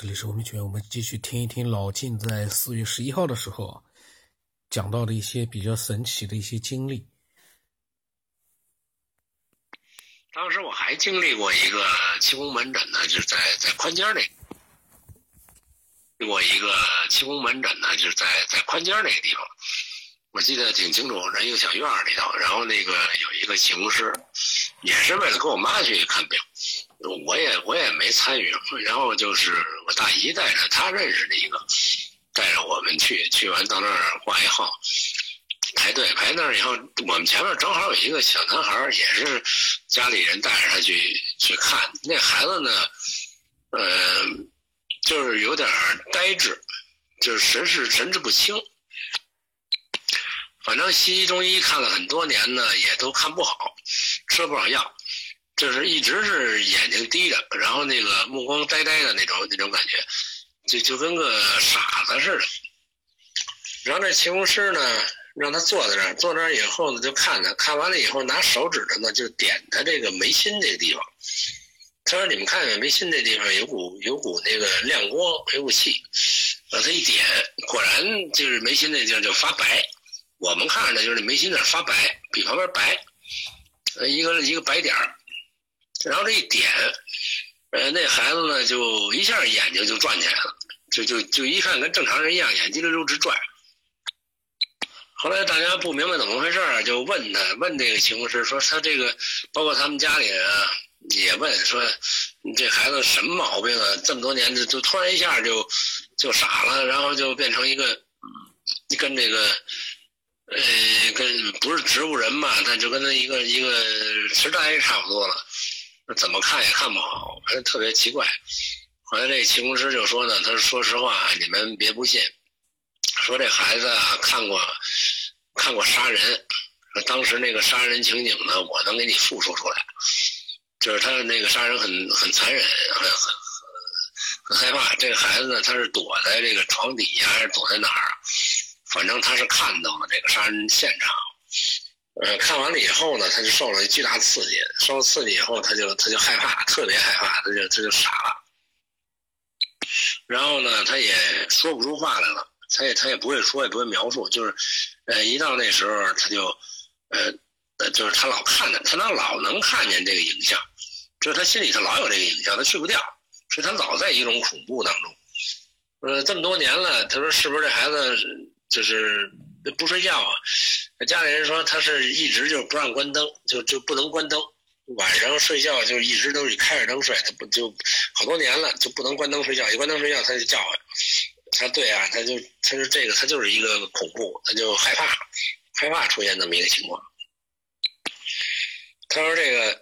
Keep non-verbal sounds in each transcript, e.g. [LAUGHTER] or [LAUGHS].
这里是我们圈，我们继续听一听老晋在四月十一号的时候，讲到的一些比较神奇的一些经历。当时我还经历过一个气功门诊呢，就是在在宽街那，过一个气功门诊呢，就是在在宽街那个地方，我记得挺清楚，在一个小院里头，然后那个有一个气功师，也是为了给我妈去看病。我也我也没参与，然后就是我大姨带着她认识的一个，带着我们去，去完到那儿挂一号，排队。排那儿以后，我们前面正好有一个小男孩，也是家里人带着他去去看，那孩子呢，呃，就是有点呆滞，就是神志神志不清，反正西医中医看了很多年呢，也都看不好，吃了不少药。就是一直是眼睛低着，然后那个目光呆呆的那种那种感觉，就就跟个傻子似的。然后那气功师呢，让他坐在那儿，坐那儿以后呢，就看他，看完了以后拿手指头呢，就点他这个眉心这个地方。他说：“你们看见眉心这地方有股有股那个亮光，有股气。”让他一点，果然就是眉心那地方就发白。我们看着，就是眉心那发白，比旁边白，一个一个白点儿。然后这一点，呃，那孩子呢，就一下眼睛就转起来了，就就就一看跟正常人一样，眼睛溜溜直转。后来大家不明白怎么回事就问他，问这个气功师说他这个，包括他们家里人啊，也问说，你这孩子什么毛病啊？这么多年就就突然一下就就傻了，然后就变成一个跟这个，呃，跟不是植物人吧，他就跟他一个一个痴呆差不多了。怎么看也看不好，反正特别奇怪。后来这气功师就说呢：“他说实话，你们别不信。说这孩子啊，看过看过杀人，当时那个杀人情景呢，我能给你复述出来。就是他那个杀人很很残忍，很很很害怕。这个孩子呢，他是躲在这个床底下，还是躲在哪儿？反正他是看到了这个杀人现场。”呃，看完了以后呢，他就受了巨大刺激，受了刺激以后，他就他就害怕，特别害怕，他就他就傻了。然后呢，他也说不出话来了，他也他也不会说，也不会描述，就是，呃，一到那时候，他就，呃，呃，就是他老看着，他能老能看见这个影像，就是他心里头老有这个影像，他去不掉，所以他老在一种恐怖当中。呃，这么多年了，他说是不是这孩子就是不睡觉啊？家里人说他是一直就不让关灯，就就不能关灯，晚上睡觉就一直都是开着灯睡，他不就好多年了就不能关灯睡觉，一关灯睡觉他就叫唤。他对啊，他就他说这个他就是一个恐怖，他就害怕，害怕出现这么一个情况。他说这个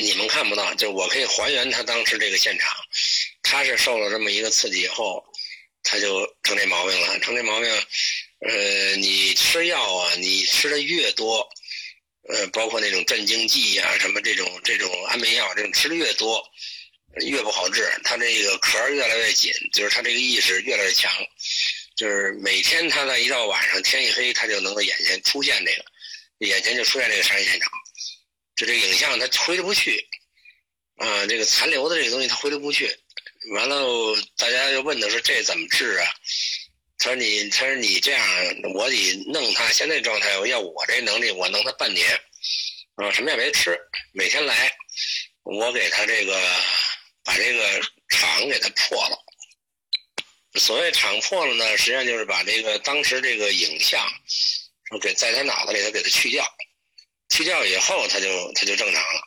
你们看不到，就是我可以还原他当时这个现场，他是受了这么一个刺激以后，他就成这毛病了，成这毛病。呃，你吃药啊，你吃的越多，呃，包括那种镇静剂呀，什么这种这种安眠药，这种吃的越多，越不好治。他这个壳越来越紧，就是他这个意识越来越强，就是每天他在一到晚上天一黑，他就能够眼前出现这个，眼前就出现这个杀人现场，就这影像他回得不去，啊，这个残留的这个东西他回得不去。完了，大家就问他说这怎么治啊？他说你，他说你这样，我得弄他现在状态。要我这能力，我弄他半年，啊，什么也别吃，每天来，我给他这个把这个场给他破了。所谓场破了呢，实际上就是把这个当时这个影像，给在他脑子里头给他去掉，去掉以后他就他就正常了，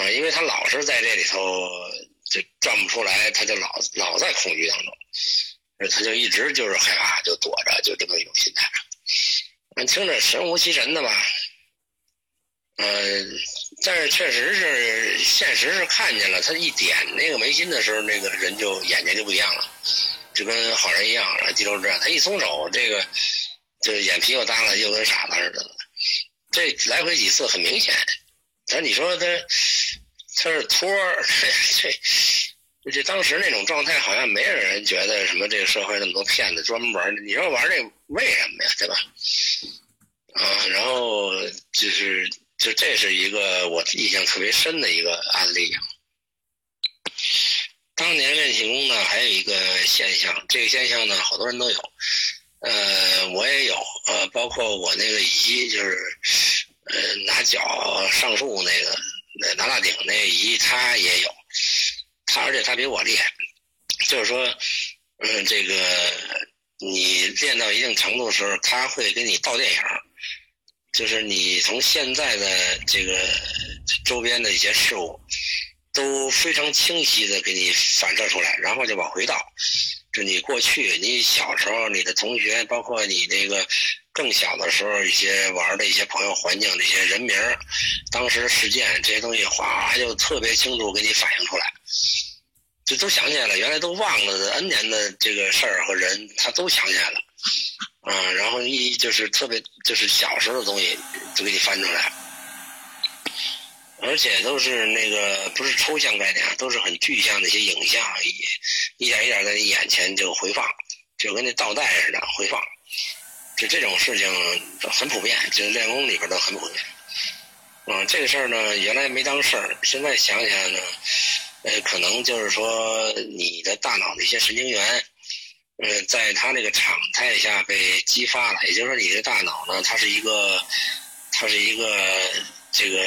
啊，因为他老是在这里头就转不出来，他就老老在恐惧当中。他就一直就是害怕，就躲着，就这么一种心态。俺听着神乎其神的吧，嗯，但是确实是现实是看见了，他一点那个眉心的时候，那个人就眼睛就不一样了，就跟好人一样，肌肉这他一松手，这个就是眼皮又耷了，又跟傻子似的。这来回几次很明显，但你说他他是托这。这 [LAUGHS] 就当时那种状态，好像没有人觉得什么这个社会那么多骗子专门玩。你说玩这为什么呀？对吧？啊，然后就是，就这是一个我印象特别深的一个案例。当年练气功呢，还有一个现象，这个现象呢，好多人都有，呃，我也有，呃，包括我那个姨，就是呃拿脚上树那个拿大顶那姨，她也有，而且他比我厉害，就是说，嗯，这个你练到一定程度的时候，他会给你倒电影，就是你从现在的这个周边的一些事物。都非常清晰的给你反射出来，然后就往回倒。就你过去，你小时候，你的同学，包括你那个更小的时候一些玩的一些朋友、环境、这些人名当时事件这些东西，哗就特别清楚给你反映出来，就都想起来了。原来都忘了的 N 年的这个事儿和人，他都想起来了。嗯，然后一就是特别就是小时候的东西，就给你翻出来。而且都是那个不是抽象概念，都是很具象的一些影像，一一点一点在你眼前就回放，就跟那倒带似的回放。就这种事情很普遍，就是练功里边都很普遍。嗯，这个事儿呢，原来没当事儿，现在想起来呢，呃，可能就是说你的大脑的一些神经元，呃，在它那个常态下被激发了，也就是说你的大脑呢，它是一个，它是一个。这个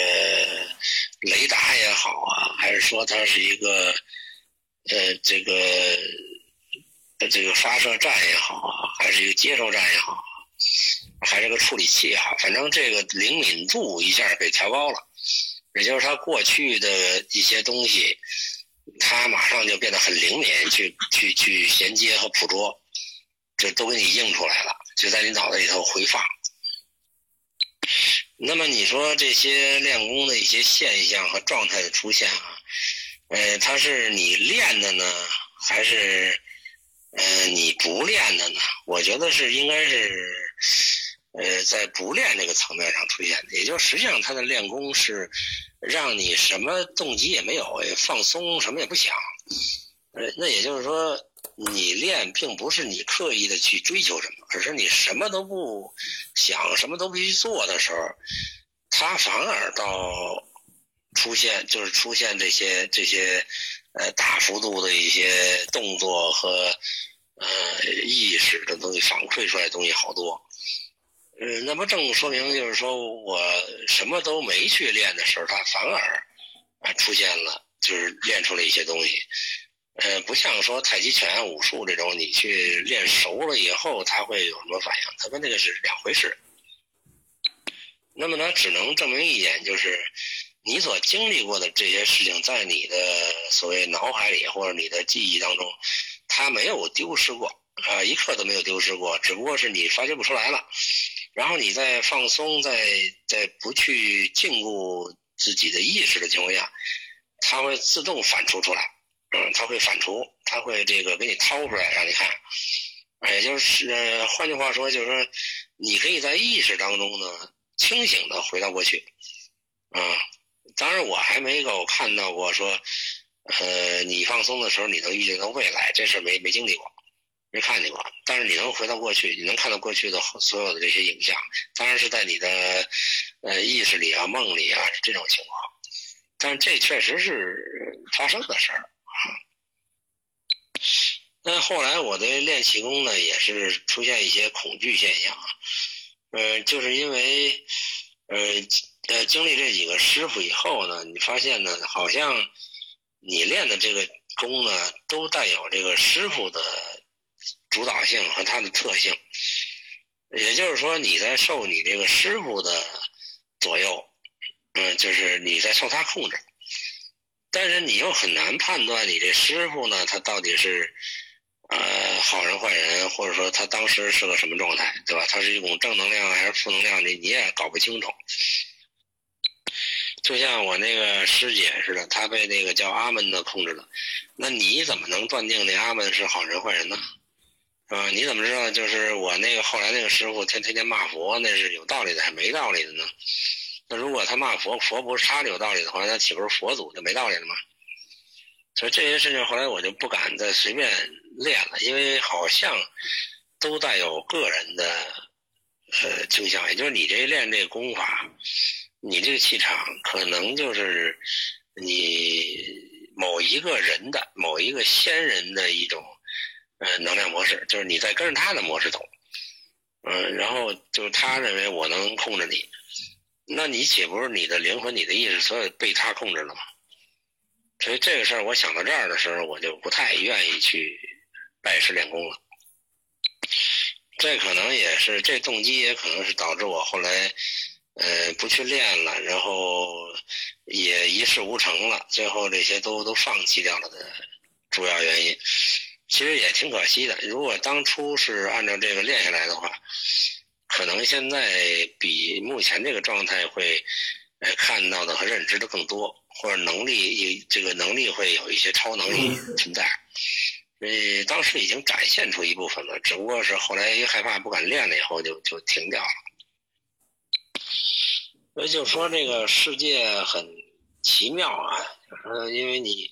雷达也好啊，还是说它是一个呃这个这个发射站也好啊，还是一个接收站也好，还是个处理器也好，反正这个灵敏度一下被调高了，也就是它过去的一些东西，它马上就变得很灵敏，去去去衔接和捕捉，这都给你映出来了，就在你脑袋里头回放。那么你说这些练功的一些现象和状态的出现啊，呃，它是你练的呢，还是呃你不练的呢？我觉得是应该是呃在不练这个层面上出现的，也就实际上他的练功是让你什么动机也没有，放松，什么也不想。呃，那也就是说。你练并不是你刻意的去追求什么，而是你什么都不想，什么都必须做的时候，他反而到出现就是出现这些这些呃大幅度的一些动作和呃意识的东西反馈出来的东西好多。呃，那么正说明就是说我什么都没去练的时候，它反而啊出现了，就是练出了一些东西。呃，不像说太极拳、武术这种，你去练熟了以后，他会有什么反应？他跟那个是两回事。那么呢，只能证明一点，就是你所经历过的这些事情，在你的所谓脑海里或者你的记忆当中，它没有丢失过啊，一刻都没有丢失过，只不过是你发觉不出来了。然后你在放松，在在不去禁锢自己的意识的情况下，它会自动反刍出来。嗯，它会反刍，它会这个给你掏出来让你看，也就是换句话说，就是说你可以在意识当中呢清醒的回到过去，啊，当然我还没有看到过说，呃，你放松的时候你能预见到未来，这事没没经历过，没看见过，但是你能回到过去，你能看到过去的所有的这些影像，当然是在你的呃意识里啊、梦里啊这种情况，但这确实是发生的事儿啊。那后来我的练气功呢，也是出现一些恐惧现象啊，呃，就是因为，呃呃，经历这几个师傅以后呢，你发现呢，好像你练的这个功呢，都带有这个师傅的主导性和它的特性，也就是说，你在受你这个师傅的左右，嗯，就是你在受他控制。但是你又很难判断你这师傅呢，他到底是，呃，好人坏人，或者说他当时是个什么状态，对吧？他是一种正能量还是负能量，你你也搞不清楚。就像我那个师姐似的，她被那个叫阿门的控制了，那你怎么能断定那阿门是好人坏人呢？啊，你怎么知道就是我那个后来那个师傅天天天骂佛，那是有道理的还是没道理的呢？那如果他骂佛，佛不是他有道理的话，那岂不是佛祖就没道理了吗？所以这些事情后来我就不敢再随便练了，因为好像都带有个人的呃倾向，也就是你这练这功法，你这个气场可能就是你某一个人的某一个先人的一种呃能量模式，就是你在跟着他的模式走，嗯，然后就是他认为我能控制你，那你岂不是你的灵魂、你的意识所有被他控制了吗？所以这个事儿，我想到这儿的时候，我就不太愿意去拜师练功了。这可能也是这动机，也可能是导致我后来呃不去练了，然后也一事无成了，最后这些都都放弃掉了的主要原因。其实也挺可惜的，如果当初是按照这个练下来的话，可能现在比目前这个状态会呃看到的和认知的更多。或者能力，这个能力会有一些超能力存在，所以当时已经展现出一部分了，只不过是后来一害怕不敢练了以后就就停掉了。所以就说这个世界很奇妙啊，就是因为你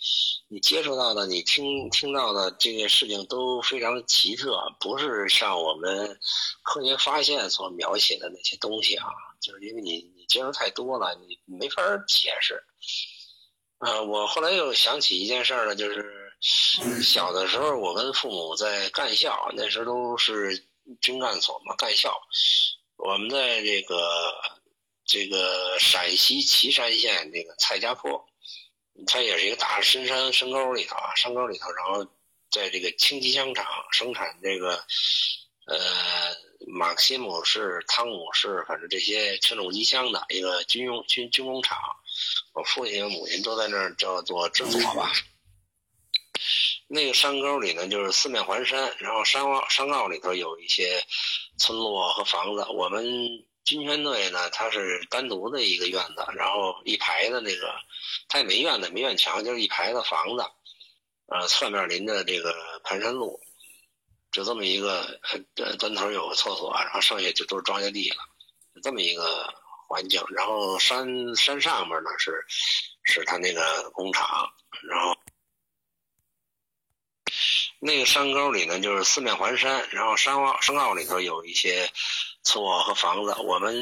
你接触到的、你听听到的这些事情都非常奇特，不是像我们科学发现所描写的那些东西啊，就是因为你你接触太多了，你没法解释。啊，我后来又想起一件事儿呢，就是小的时候，我跟父母在干校，那时候都是军干所嘛，干校。我们在这个这个陕西岐山县这个蔡家坡，它也是一个大深山深沟里头啊，山沟里头，然后在这个轻机枪厂生产这个呃马克西姆式、汤姆式，反正这些轻重机枪的一个军用军军工厂。我父亲母亲都在那儿叫做制作吧。那个山沟里呢，就是四面环山，然后山坳山坳里头有一些村落和房子。我们军宣队呢，它是单独的一个院子，然后一排的那个，它也没院子，没院墙，就是一排的房子。呃，侧面临着这个盘山路，就这么一个呃端头有个厕所，然后剩下就都是庄稼地了，这么一个。环境，然后山山上面呢是，是他那个工厂，然后那个山沟里呢就是四面环山，然后山坳山坳里头有一些村落和房子。我们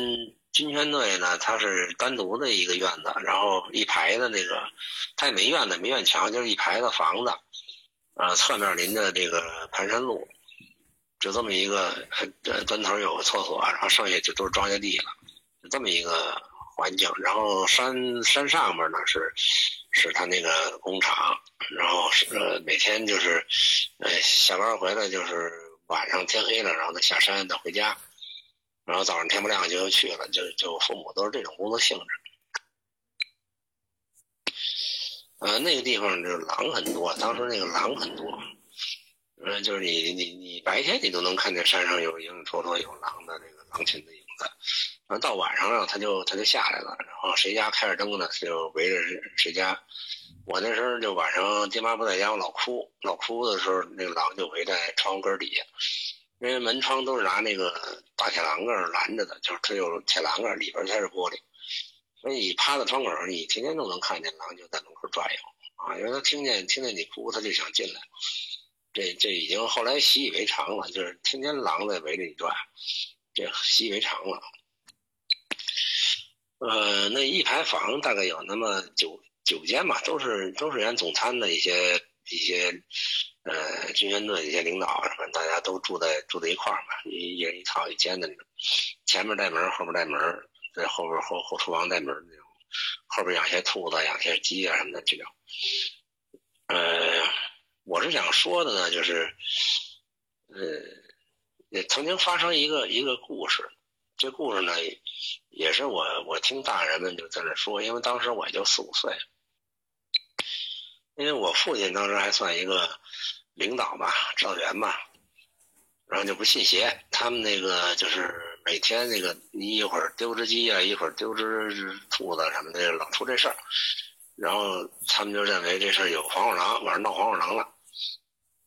军宣队呢，它是单独的一个院子，然后一排的那个，它也没院子，没院墙，就是一排的房子，呃，侧面临着这个盘山路，就这么一个呃端头有个厕所，然后剩下就都是庄稼地了。这么一个环境，然后山山上面呢是，是他那个工厂，然后是每天就是，呃下班回来就是晚上天黑了，然后再下山再回家，然后早上天不亮就又去了，就就父母都是这种工作性质。呃，那个地方就是狼很多，当时那个狼很多，嗯，就是你你你白天你都能看见山上有影影绰绰有狼的那个狼群的影子。然后到晚上了，他就他就下来了，然后谁家开着灯呢，他就围着谁家。我那时候就晚上爹妈不在家，我老哭，老哭的时候，那个狼就围在窗户根底下，因为门窗都是拿那个大铁栏杆拦着的，就是它有铁栏杆，里边才是玻璃，所以你趴在窗口上，你天天都能看见狼就在门口转悠啊，因为他听见听见你哭，他就想进来。这这已经后来习以为常了，就是天天狼在围着你转，这习以为常了。呃，那一排房大概有那么九九间吧，都是都是原总参的一些一些，呃，军宣队一些领导，都住在住在一块儿嘛，一一人一套一间的那种，前面带门，后边带门，在后边后后厨房带门那种，后边养些兔子，养些鸡啊什么的这种。呃，我是想说的呢，就是，呃，也曾经发生一个一个故事。这故事呢，也是我我听大人们就在那说，因为当时我也就四五岁，因为我父亲当时还算一个领导吧，指导员吧，然后就不信邪，他们那个就是每天那个你一会儿丢只鸡啊，一会儿丢只兔子什么的，老出这事儿，然后他们就认为这事儿有黄鼠狼，晚上闹黄鼠狼了，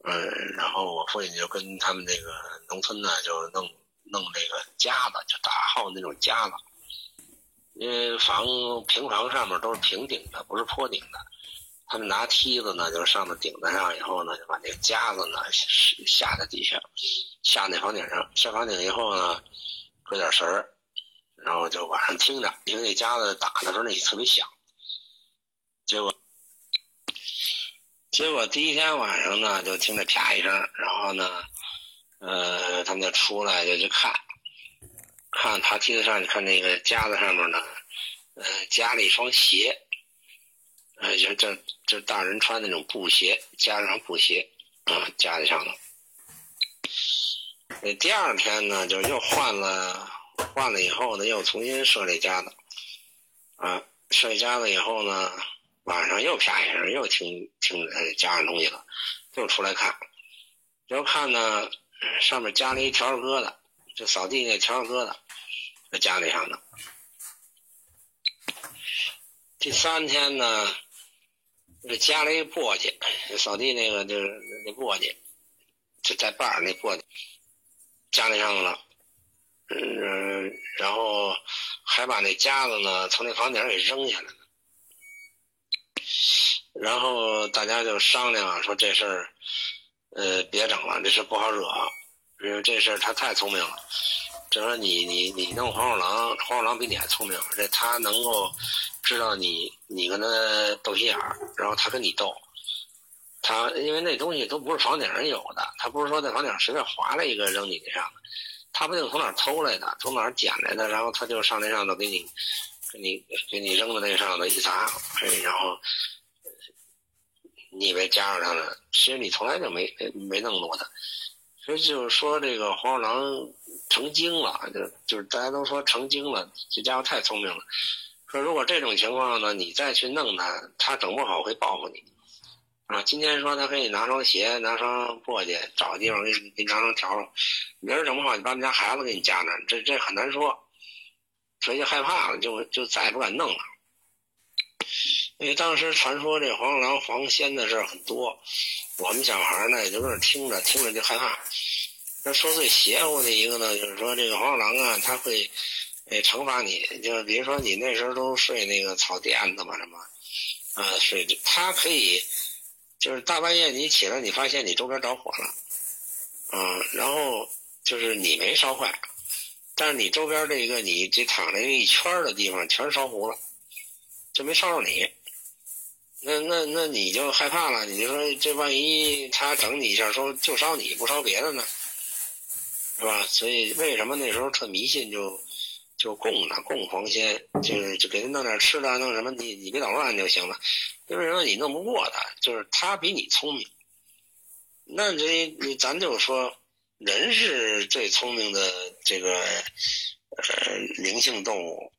嗯，然后我父亲就跟他们那个农村呢就弄。弄那个夹子，就大号那种夹子，因为房平房上面都是平顶的，不是坡顶的。他们拿梯子呢，就上到顶子上以后呢，就把那个夹子呢下在底下，下那房顶上。下房顶以后呢，搁点绳儿，然后就晚上听着，因为那夹子打的时候那特别响。结果结果第一天晚上呢，就听着啪一声，然后呢，呃，他们就出来就去看，看爬梯子上，你看那个夹子上面呢，呃，夹了一双鞋，呃，就这这大人穿那种布鞋，加上布鞋，啊，加在上头。那第二天呢，就又换了，换了以后呢，又重新设这家子，啊，设家子以后呢。晚上又啪一声，又听听加上东西了，又出来看，又看呢，上面加了一条疙瘩，就扫地那条疙瘩，在家里上的。第三天呢，加了一簸箕，扫地那个就是那簸箕，就在把那簸箕，家里上了，嗯，然后还把那夹子呢从那房顶给扔下来了。然后大家就商量说这事儿，呃，别整了，这事不好惹，因为这事儿他太聪明了。就说你你你弄黄鼠狼，黄鼠狼比你还聪明，这他能够知道你你跟他斗心眼儿，然后他跟你斗。他因为那东西都不是房顶上有的，他不是说在房顶上随便划了一个扔你那上的，他不定从哪儿偷来的，从哪儿捡来的，然后他就上那上头给你给你给你扔到那上头一砸，然后。你以为加上他了，其实你从来就没没弄过他，所以就是说这个黄鼠狼成精了，就就是大家都说成精了，这家伙太聪明了。说如果这种情况呢，你再去弄他，他整不好会报复你。啊，今天说他可以拿双鞋，拿双簸箕，找个地方给你给你拿双条，明儿整不好你把你家孩子给你夹那，这这很难说。所以就害怕了，就就再也不敢弄了。因为当时传说这黄鼠狼黄仙的事很多，我们小孩呢也就搁那听着，听着就害怕。那说最邪乎的一个呢，就是说这个黄鼠狼啊，他会，诶惩罚你，就是比如说你那时候都睡那个草垫子嘛什么，啊睡，它可以，就是大半夜你起来，你发现你周边着火了，啊，然后就是你没烧坏，但是你周边这个你这躺着一圈的地方全烧糊了。就没烧着你，那那那你就害怕了，你就说这万一他整你一下，说就烧你不烧别的呢，是吧？所以为什么那时候特迷信，就就供呢，供黄仙，就是就给他弄点吃的，弄什么你你别捣乱就行了，因为什么你弄不过他，就是他比你聪明。那这咱就说，人是最聪明的这个呃灵性动物。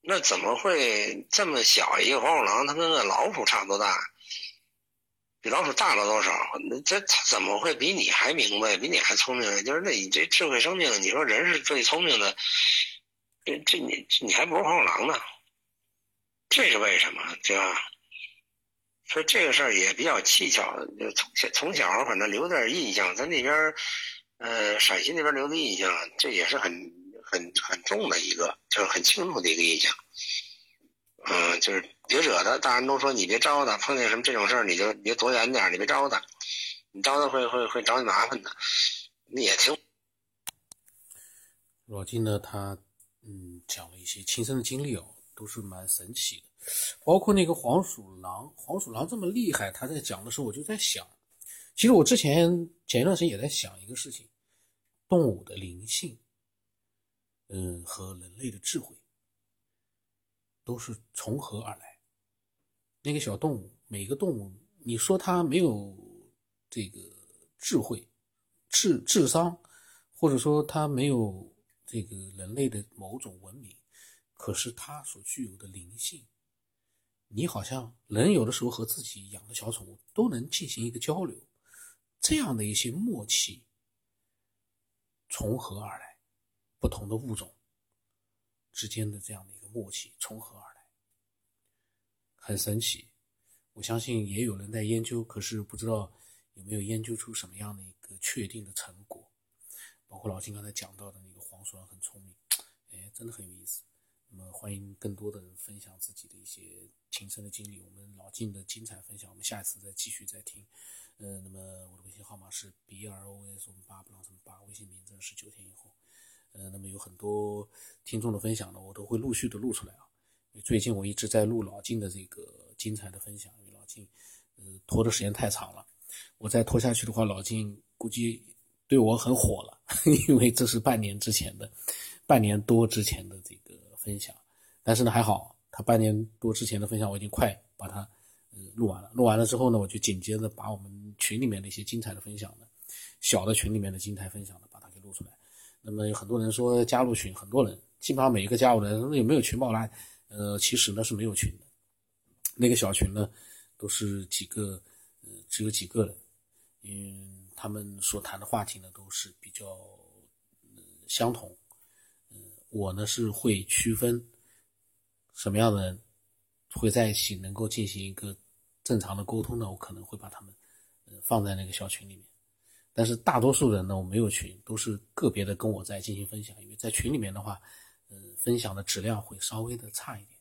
那怎么会这么小一个黄鼠狼？它跟个老鼠差不多大，比老鼠大了多少？那这它怎么会比你还明白，比你还聪明？就是那你这智慧生命，你说人是最聪明的，这这你你还不如黄鼠狼呢？这是为什么？对吧？所以这个事儿也比较蹊跷，就从从小反正留点印象，咱那边呃陕西那边留的印象，这也是很。很很重的一个，就是很清楚的一个印象，嗯，就是别惹他。大人都说你别招他，碰见什么这种事儿，你就别躲远点，你别招他，你招他会会会找你麻烦的。你也听。老金呢，他嗯讲了一些亲身的经历哦，都是蛮神奇的，包括那个黄鼠狼，黄鼠狼这么厉害，他在讲的时候，我就在想，其实我之前前一段时间也在想一个事情，动物的灵性。嗯，和人类的智慧都是从何而来？那个小动物，每个动物，你说它没有这个智慧、智智商，或者说它没有这个人类的某种文明，可是它所具有的灵性，你好像人有的时候和自己养的小宠物都能进行一个交流，这样的一些默契从何而来？不同的物种之间的这样的默契从何而来？很神奇。我相信也有人在研究，可是不知道有没有研究出什么样的一个确定的成果。包括老金刚才讲到的那个黄鼠狼很聪明，哎，真的很有意思。那么欢迎更多的人分享自己的一些亲身的经历。我们老金的精彩分享，我们下一次再继续再听。呃，那么我的微信号码是 b r o s 我们八不让什么八，微信名字是九天以后。呃，那么有很多听众的分享呢，我都会陆续的录出来啊。最近我一直在录老金的这个精彩的分享，因为老金呃，拖的时间太长了。我再拖下去的话，老金估计对我很火了，[LAUGHS] 因为这是半年之前的，半年多之前的这个分享。但是呢，还好，他半年多之前的分享我已经快把它呃录完了。录完了之后呢，我就紧接着把我们群里面的一些精彩的分享呢，小的群里面的精彩分享呢，把。那么有很多人说加入群，很多人基本上每一个加入的人有没有群报拉？呃，其实呢是没有群的。那个小群呢，都是几个，呃，只有几个人，嗯，他们所谈的话题呢都是比较，呃，相同，嗯，我呢是会区分什么样的人会在一起能够进行一个正常的沟通呢？我可能会把他们，呃，放在那个小群里面。但是大多数人呢，我没有群，都是个别的跟我在进行分享，因为在群里面的话，呃，分享的质量会稍微的差一点。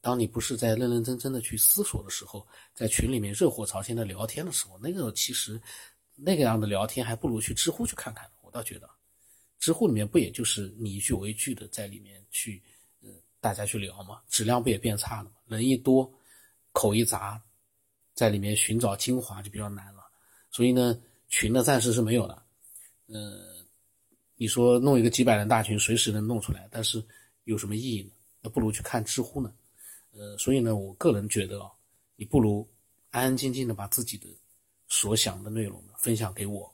当你不是在认认真真的去思索的时候，在群里面热火朝天的聊天的时候，那个其实那个样的聊天还不如去知乎去看看。我倒觉得，知乎里面不也就是你一句我一句的在里面去，呃，大家去聊嘛，质量不也变差了吗？人一多，口一杂，在里面寻找精华就比较难了。所以呢，群呢暂时是没有的。呃，你说弄一个几百人大群，随时能弄出来，但是有什么意义呢？那不如去看知乎呢。呃，所以呢，我个人觉得啊，你不如安安静静的把自己的所想的内容呢分享给我，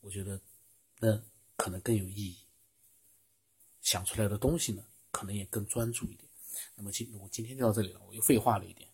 我觉得那可能更有意义，想出来的东西呢可能也更专注一点。那么今我今天就到这里了，我又废话了一点。